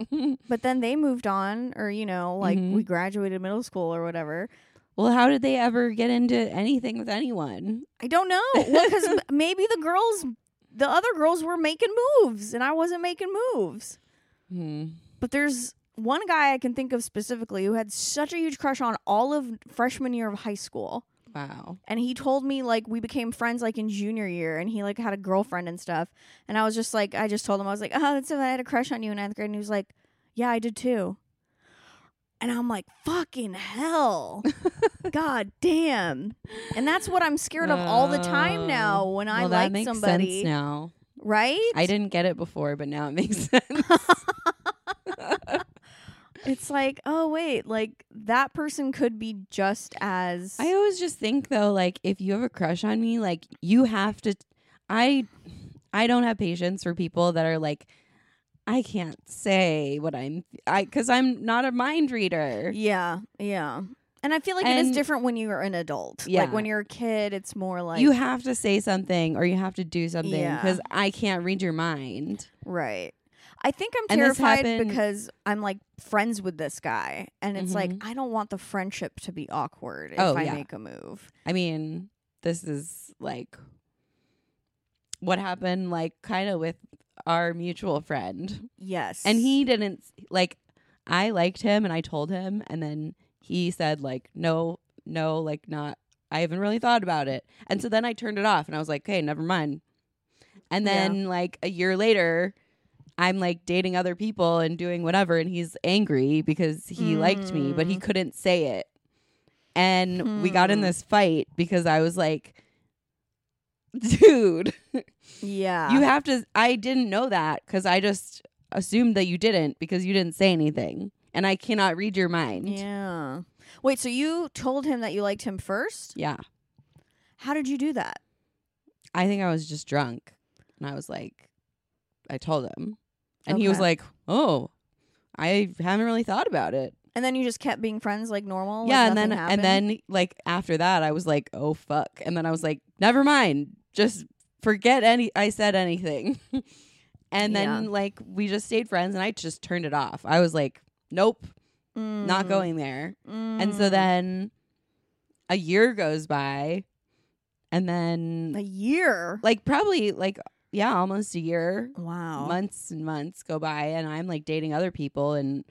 But then they moved on, or you know, like Mhm. we graduated middle school or whatever. well, how did they ever get into anything with anyone? I don't know. Well, because maybe the girls, the other girls were making moves, and I wasn't making moves. Hmm. But there's one guy I can think of specifically who had such a huge crush on all of freshman year of high school. Wow. And he told me like we became friends like in junior year and he like had a girlfriend and stuff. And I was just like I just told him I was like, Oh, that's if I had a crush on you in ninth grade and he was like, Yeah, I did too. And I'm like, fucking hell. God damn. And that's what I'm scared of all the time oh. now when I well, like makes somebody. sense now. Right? I didn't get it before, but now it makes sense. It's like, oh wait, like that person could be just as I always just think though, like if you have a crush on me, like you have to. I, I don't have patience for people that are like, I can't say what I'm, I because I'm not a mind reader. Yeah, yeah. And I feel like it is different when you're an adult. Yeah. Like when you're a kid, it's more like you have to say something or you have to do something Yeah. because I can't read your mind. right. I think I'm And terrified because I'm like friends with this guy, and it's like Mhm. I don't want the friendship to be awkward if Oh, I yeah. make a move. I mean, this is like what happened, like kind of with our mutual friend. Yes, And he didn't like I liked him and I told him and then he said like no no like not I haven't really thought about it. And so then I turned it off and I was like, "Okay, never mind." And Yeah. then like a year later I'm like dating other people and doing whatever and he's angry because he liked me, but he Mm. couldn't say it. And we got in Hmm. this fight because I was like dude, yeah, you have to I didn't know that cuz I just assumed that you didn't because you didn't say anything and I cannot read your mind. yeah. Wait, so you told him that you liked him first? Yeah. How did you do that? I think I was just drunk and I was like I told him. And he was Okay. like, "Oh, I haven't really thought about it." And then you just kept being friends like normal. like yeah, and then nothing happened? and then like after that I was like, "Oh fuck." And then I was like, "Never mind. Just forget any I said anything." and then Yeah. like we just stayed friends and I just turned it off. I was like, "Nope, not Mm, going there." And so mm. then a year goes by and then a year. like probably like yeah, almost a year. Wow. Months and months go by and I'm like dating other people and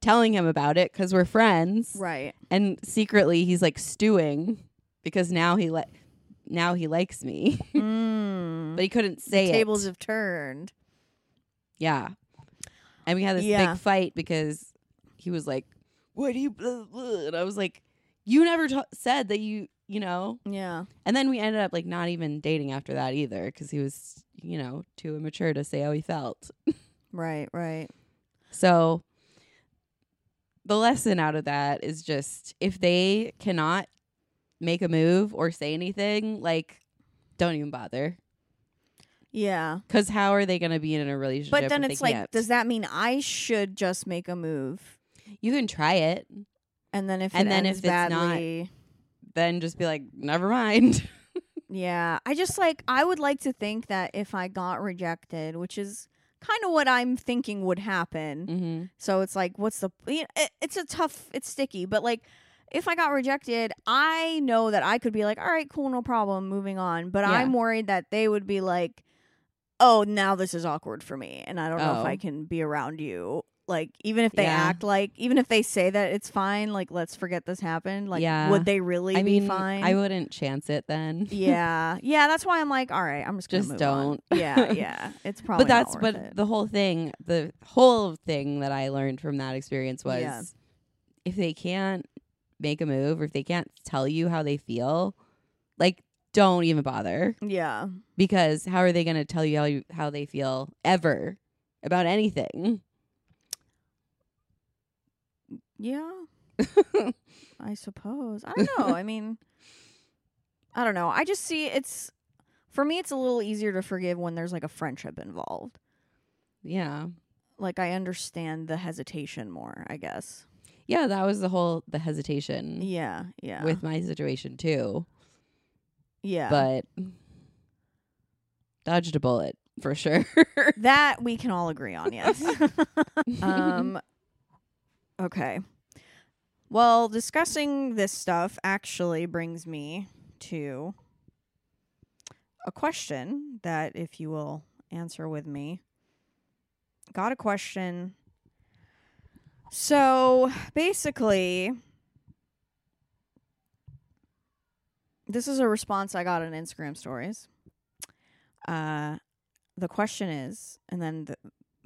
telling him about it cuz we're friends. Right. And secretly he's like stewing because now he like now he likes me. Mm. but he couldn't say the it. tables have turned. Yeah. And we had this Yeah. big fight because he was like, "What do you?" Blah, blah. And I was like, "You never ta said that you, you know." Yeah. And then we ended up like not even dating after that either because he was, you know, too immature to say how he felt. Right. Right. So the lesson out of that is just if they cannot make a move or say anything, like don't even bother. Yeah. Because how are they going to be in a relationship? But then it's like, can't? does that mean I should just make a move? you can try it. And then if And then if it's not- badly, then just be like, never mind. yeah. I just like I would like to think that if I got rejected, which is kind of what I'm thinking would happen. mm-hmm. So it's like, what's the? You know, it, it's a tough. It's sticky, but like. If I got rejected, I know that I could be like, all right, cool, no problem, moving on. But Yeah. I'm worried that they would be like, oh, now this is awkward for me. And I don't know if Oh. I can be around you. Like, even if they Yeah. act like, even if they say that it's fine, like, let's forget this happened, like, Yeah. would they really I be mean, fine? I wouldn't chance it then. yeah. Yeah. That's why I'm like, all right, I'm just going to Just move don't. Yeah. Yeah. It's probably but that's but it. the whole thing, the whole thing that I learned from that experience was Yeah. if they can't make a move or if they can't tell you how they feel, like don't even bother yeah. because how are they going to tell you how you, how they feel ever about anything? Yeah. I suppose. I don't know. I mean, I don't know. I just see it's for me. It's a little easier to forgive when there's like a friendship involved. yeah. Like I understand the hesitation more. I guess. Yeah, that was the whole the hesitation Yeah. Yeah. with my situation too. yeah. But Dodged a bullet for sure. that we can all agree on, yes. um okay. Well, discussing this stuff actually brings me to a question that if you will answer with me. Got a question. So, basically this is a response I got on Instagram stories. Uh the question is, and then th-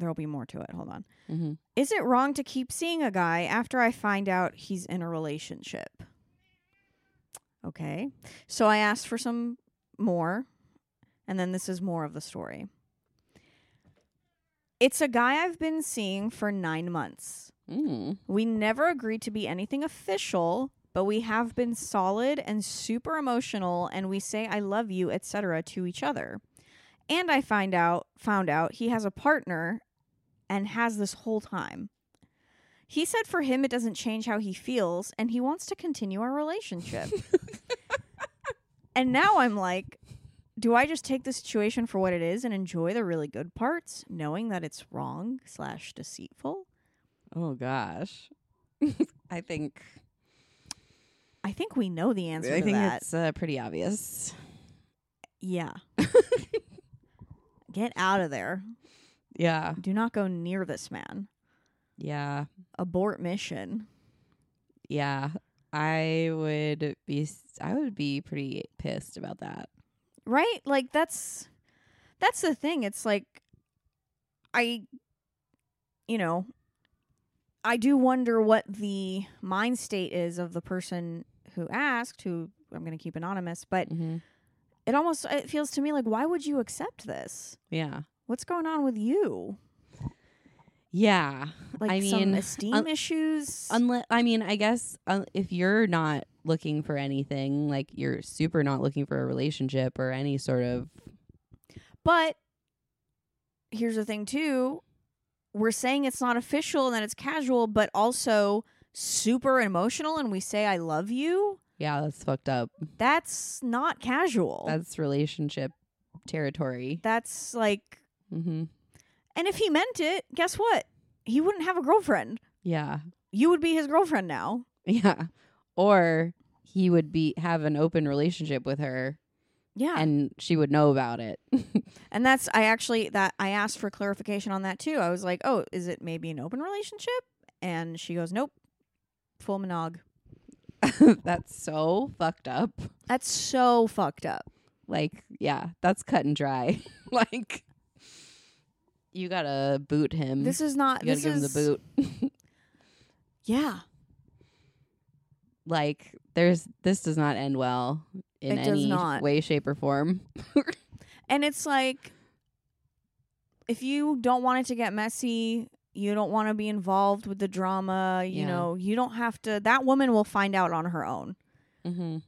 there'll be more to it. Hold on. mm-hmm. Is it wrong to keep seeing a guy after I find out he's in a relationship? Okay. So I asked for some more, and then this is more of the story. It's a guy I've been seeing for nine months. Mm. We never agreed to be anything official, but we have been solid and super emotional and we say I love you, etc. to each other. And I find out found out he has a partner and has this whole time. He said for him it doesn't change how he feels and he wants to continue our relationship. and now I'm like do I just take the situation for what it is and enjoy the really good parts, knowing that it's wrong slash deceitful? Oh gosh. I think I think we know the answer I to think that. it's uh, pretty obvious. Yeah. Get out of there. Yeah. Do not go near this man. Yeah. Abort mission. Yeah. I would be I would be pretty pissed about that. Right? Like that's that's the thing. It's like I you know, I do wonder what the mind state is of the person who asked, who I'm going to keep anonymous, but Mm-hmm. it almost it feels to me like why would you accept this? Yeah. What's going on with you? Yeah. Like I some mean, esteem un- issues? Unless I mean, I guess uh, if you're not looking for anything, like you're super not looking for a relationship or any sort of But here's the thing too. We're saying it's not official and that it's casual, but also super emotional and we say I love you. yeah, that's fucked up. That's not casual. That's relationship territory. That's like Mm-hmm. and if he meant it, guess what? He wouldn't have a girlfriend. Yeah. You would be his girlfriend now. Yeah. Or he would be have an open relationship with her Yeah. and she would know about it. And that's I actually that I asked for clarification on that too. I was like, "Oh, is it maybe an open relationship?" And she goes, "Nope, full monog." that's so fucked up. That's so fucked up. Like, yeah, that's cut and dry. like you gotta boot him. This is not. you gotta This give is him the boot. Yeah, like there's this does not end well in It does any not. way, shape, or form. and it's like, if you don't want it to get messy, you don't want to be involved with the drama. You Yeah. know, you don't have to. That woman will find out on her own. mm-hmm.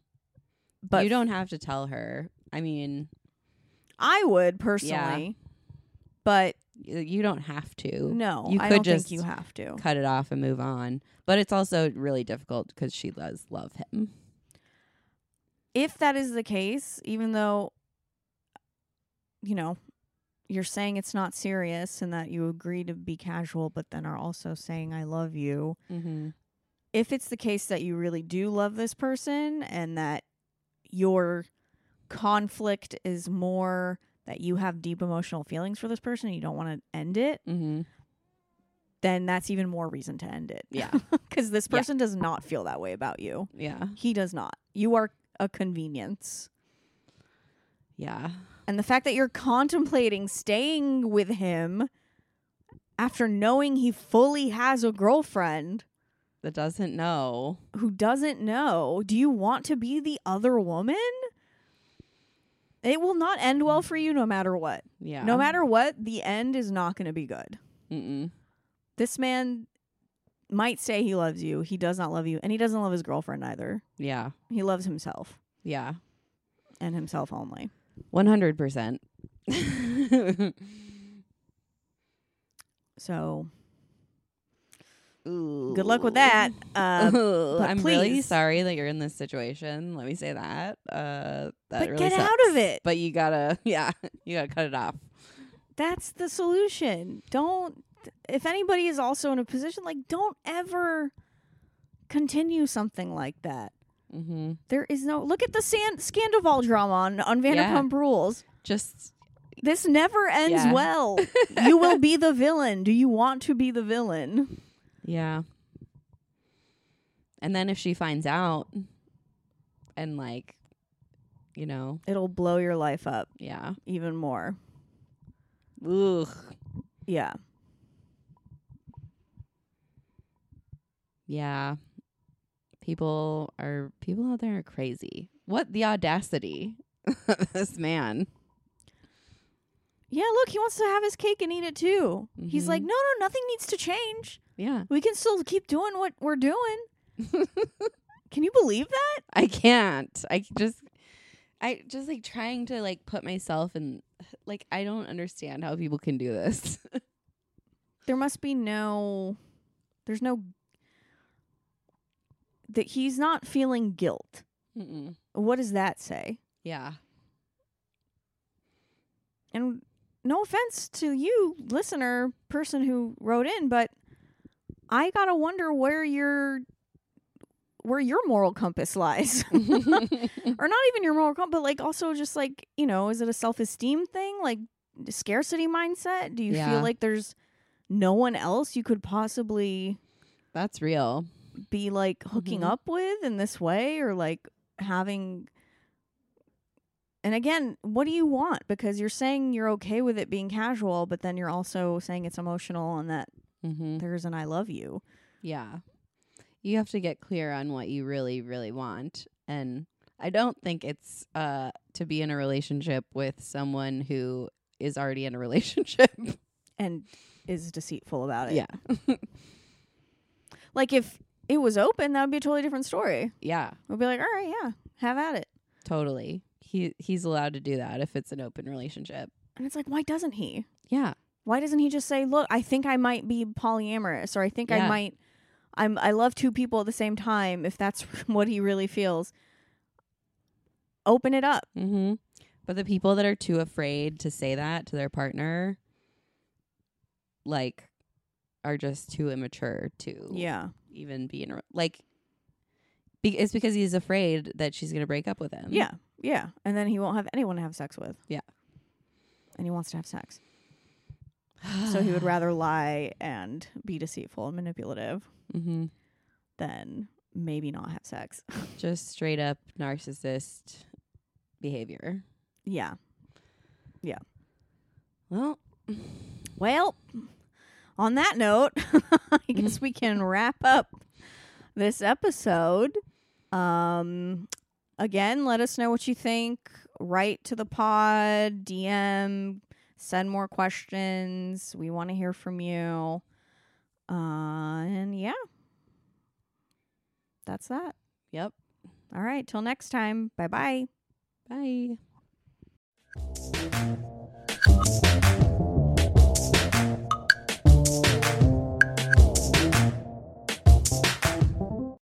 But you don't have to tell her. I mean, I would personally, but y- you don't have to. no, You I could don't just think you have to. cut it off and move on. But it's also really difficult because she does love him. if that is the case, even though, you know, you're saying it's not serious and that you agree to be casual, but then are also saying, I love you. Mm-hmm. If it's the case that you really do love this person and that your conflict is more that you have deep emotional feelings for this person and you don't want to end it, Mm-hmm. then that's even more reason to end it. Yeah. Because this Yeah. person does not feel that way about you. Yeah. He does not. You are a convenience. Yeah. And the fact that you're contemplating staying with him after knowing he fully has a girlfriend That doesn't know. who doesn't know, do you want to be the other woman? It will not end well mm. for you no matter what. Yeah. No matter what, the end is not going to be good. Mm-mm. This man might say he loves you. He does not love you. And he doesn't love his girlfriend either. Yeah. He loves himself Yeah. and himself only. One hundred So Good luck with that. Uh, I'm really sorry that you're in this situation. Let me say that. Uh, that but really get sucks. out of it. But you gotta, yeah, you gotta cut it off. That's the solution. Don't. If anybody is also in a position like, don't ever continue something like that. Mm-hmm. There is no. Look at the San- Scandoval drama on on Vanderpump Rules. Just This never ends Yeah. well. you will be the villain. Do you want to be the villain? Yeah. And then if she finds out, and like, you know, It'll blow your life up yeah, even more. ugh, Yeah. yeah. People are people out there are crazy. What the audacity of this man? Yeah, look, he wants to have his cake and eat it too. He's Mhm. like, no, no, nothing needs to change. Yeah, We can still keep doing what we're doing. Can you believe that? I can't. I just, I just like trying to like put myself in. Like I don't understand how people can do this. There must be no, there's no, that he's not feeling guilt. Mm-mm. What does that say? Yeah, And no offense to you, listener, person who wrote in, but I gotta wonder where your where your moral compass lies. or not even your moral compass, but like also just like, you know, is it a self esteem thing? Like scarcity mindset? Do you Yeah. feel like there's no one else you could possibly that's real. be like hooking Mhm. up with in this way or like having and again what do you want because you're saying you're okay with it being casual but then you're also saying it's emotional and that Mm-hmm. there's an i love you Yeah. You have to get clear on what you really, really want. And I don't think it's uh to be in a relationship with someone who is already in a relationship. and is deceitful about it yeah. like if it was open that would be a totally different story Yeah. we'd be like all right yeah have at it Totally. He he's allowed to do that if it's an open relationship. and it's like why doesn't he Yeah. Why doesn't he just say look i think i might be polyamorous or i think i might i'm i love two people at the same time if that's what he really feels open it up Mm-hmm. But the people that are too afraid to say that to their partner, like, are just too immature to yeah even be in a like. Be- it's because he's afraid that she's gonna break up with him. yeah yeah and then he won't have anyone to have sex with Yeah. and he wants to have sex so he would rather lie and be deceitful and manipulative hmm than maybe not have sex Just straight up narcissist behavior. Yeah. Yeah Well, Well, on that note, I guess we can wrap up this episode. Um, again, let us know what you think. Write to the pod, DM, send more questions. We want to hear from you. Uh, and yeah, that's that. yep. All right, till next time. Bye bye. Bye.